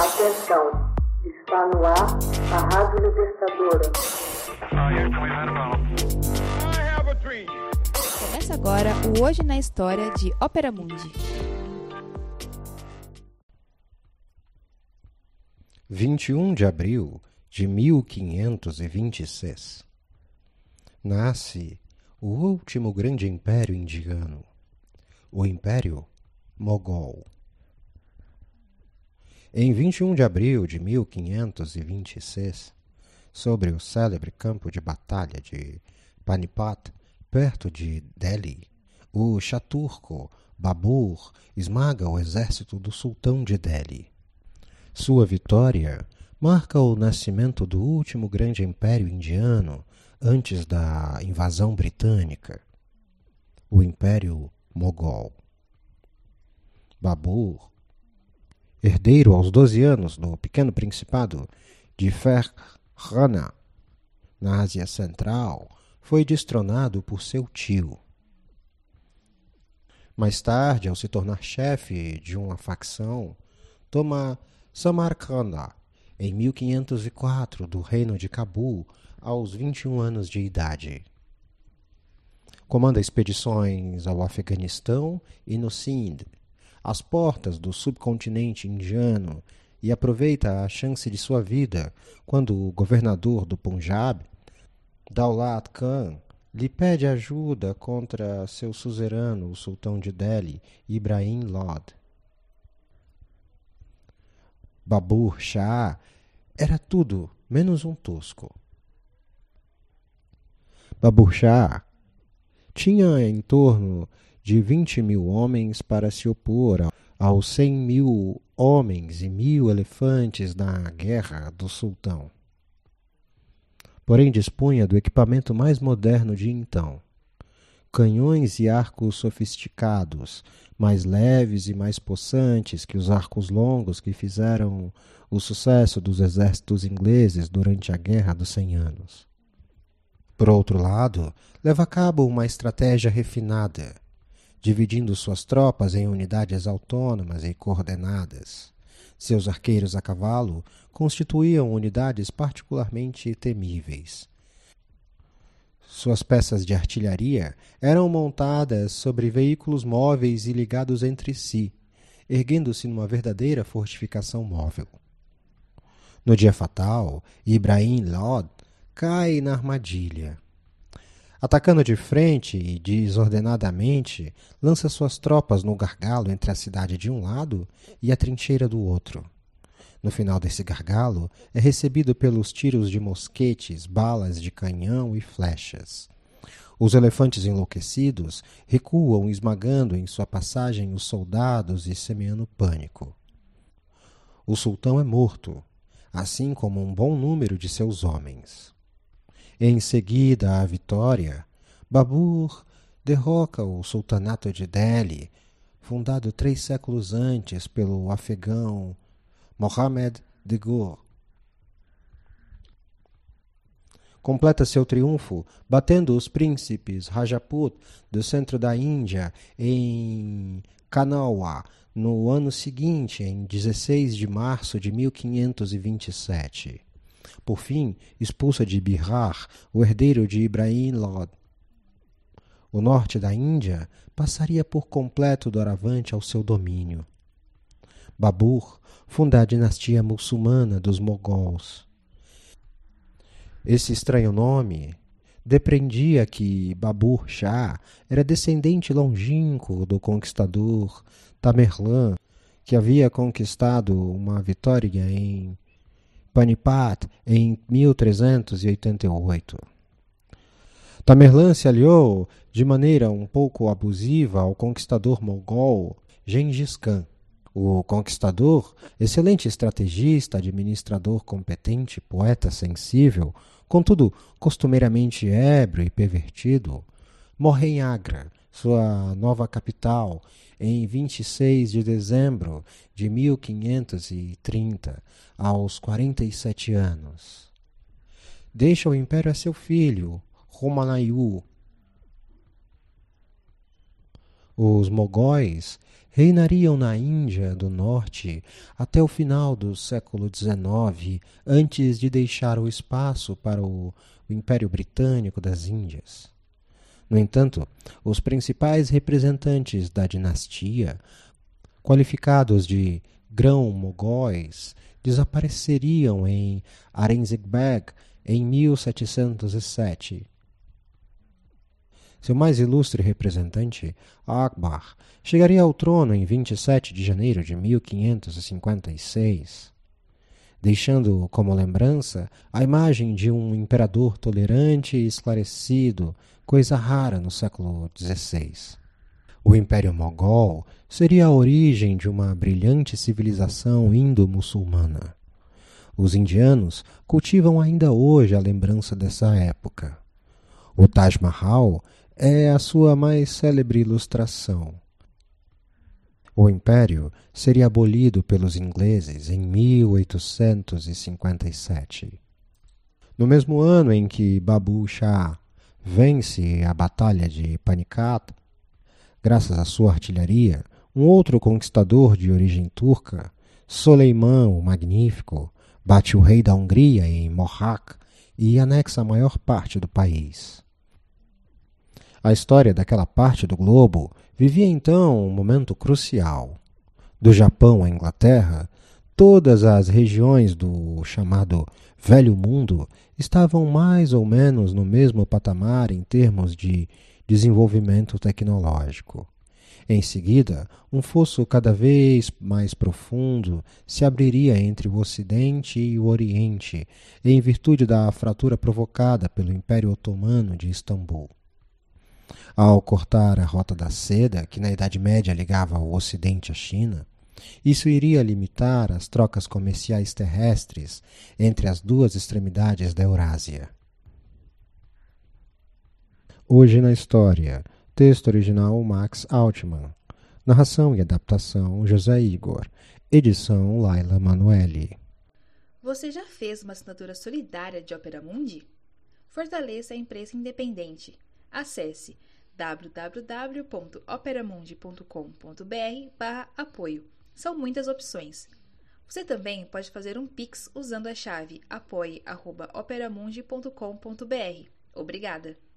Atenção, está no ar a Rádio Libertadora. Começa agora o Hoje na História de Ópera Mundi. 21 de abril de 1526 nasce o último grande império indiano, o Império Mogol. Em 21 de abril de 1526, sobre o célebre campo de batalha de Panipat, perto de Delhi, o Chaturco Babur esmaga o exército do sultão de Delhi. Sua vitória marca o nascimento do último grande império indiano antes da invasão britânica, o Império Mogol. Babur herdeiro aos 12 anos do pequeno principado de Ferghana, na Ásia Central, foi destronado por seu tio. Mais tarde, ao se tornar chefe de uma facção, toma Samarcanda em 1504 do reino de Cabul aos 21 anos de idade. Comanda expedições ao Afeganistão e no Sindh, às portas do subcontinente indiano e aproveita a chance de sua vida quando o governador do Punjab, Daulat Khan, lhe pede ajuda contra seu suzerano, o sultão de Delhi, Ibrahim Lod. Babur Shah era tudo menos um tosco. Babur Shah tinha em torno de vinte mil homens para se opor aos cem mil homens e mil elefantes na guerra do sultão. Porém, dispunha do equipamento mais moderno de então. Canhões e arcos sofisticados, mais leves e mais possantes que os arcos longos que fizeram o sucesso dos exércitos ingleses durante a Guerra dos Cem Anos. Por outro lado, leva a cabo uma estratégia refinada, dividindo suas tropas em unidades autônomas e coordenadas. Seus arqueiros a cavalo constituíam unidades particularmente temíveis. Suas peças de artilharia eram montadas sobre veículos móveis e ligados entre si, erguendo-se numa verdadeira fortificação móvel. No dia fatal, Ibrahim Lod cai na armadilha. Atacando de frente e desordenadamente, lança suas tropas no gargalo entre a cidade de um lado e a trincheira do outro. No final desse gargalo, é recebido pelos tiros de mosquetes, balas de canhão e flechas. Os elefantes enlouquecidos recuam, esmagando em sua passagem os soldados e semeando pânico. O sultão é morto, assim como um bom número de seus homens. Em seguida à vitória, Babur derroca o sultanato de Delhi, fundado três séculos antes pelo afegão Mohammed de Ghur. Completa seu triunfo batendo os príncipes Rajaput do centro da Índia em Kanauá no ano seguinte, em 16 de março de 1527. Por fim, expulsa de Bihar o herdeiro de Ibrahim Lod. O norte da Índia passaria por completo doravante ao seu domínio. Babur funda a dinastia muçulmana dos mogols. Esse estranho nome depreendia que Babur Shah era descendente longínquo do conquistador Tamerlã, que havia conquistado uma vitória em Panipat em 1388. Tamerlã se aliou de maneira um pouco abusiva ao conquistador mongol Gengis Khan. O conquistador, excelente estrategista, administrador competente, poeta sensível, contudo costumeiramente ébrio e pervertido, morre em Agra, sua nova capital, em 26 de dezembro de 1530, aos 47 anos. Deixa o império a seu filho, Romanayu. Os mogóis reinariam na Índia do Norte até o final do século XIX, antes de deixar o espaço para o Império Britânico das Índias. No entanto, os principais representantes da dinastia, qualificados de grão-mogóis, desapareceriam em Aurangzeb em 1707. Seu mais ilustre representante, Akbar, chegaria ao trono em 27 de janeiro de 1556, deixando como lembrança a imagem de um imperador tolerante e esclarecido, coisa rara no século XVI. O Império Mogol seria a origem de uma brilhante civilização indo-muçulmana. Os indianos cultivam ainda hoje a lembrança dessa época. O Taj Mahal é a sua mais célebre ilustração. O império seria abolido pelos ingleses em 1857. No mesmo ano em que Babu Shah vence a Batalha de Panikat, graças à sua artilharia, um outro conquistador de origem turca, Soleiman o Magnífico, bate o rei da Hungria em Mohak e anexa a maior parte do país. A história daquela parte do globo vivia então um momento crucial. Do Japão à Inglaterra, todas as regiões do chamado Velho Mundo estavam mais ou menos no mesmo patamar em termos de desenvolvimento tecnológico. Em seguida, um fosso cada vez mais profundo se abriria entre o Ocidente e o Oriente, em virtude da fratura provocada pelo Império Otomano de Istambul. Ao cortar a rota da seda, que na Idade Média ligava o Ocidente à China, isso iria limitar as trocas comerciais terrestres entre as duas extremidades da Eurásia. Hoje na História, texto original Max Altman, narração e adaptação José Igor, edição Laila Manuelle. Você já fez uma assinatura solidária de Opera Mundi? Fortaleça a imprensa independente. Acesse www.operamundi.com.br/apoio. São muitas opções. Você também pode fazer um Pix usando a chave apoie.operamundi.com.br. Obrigada!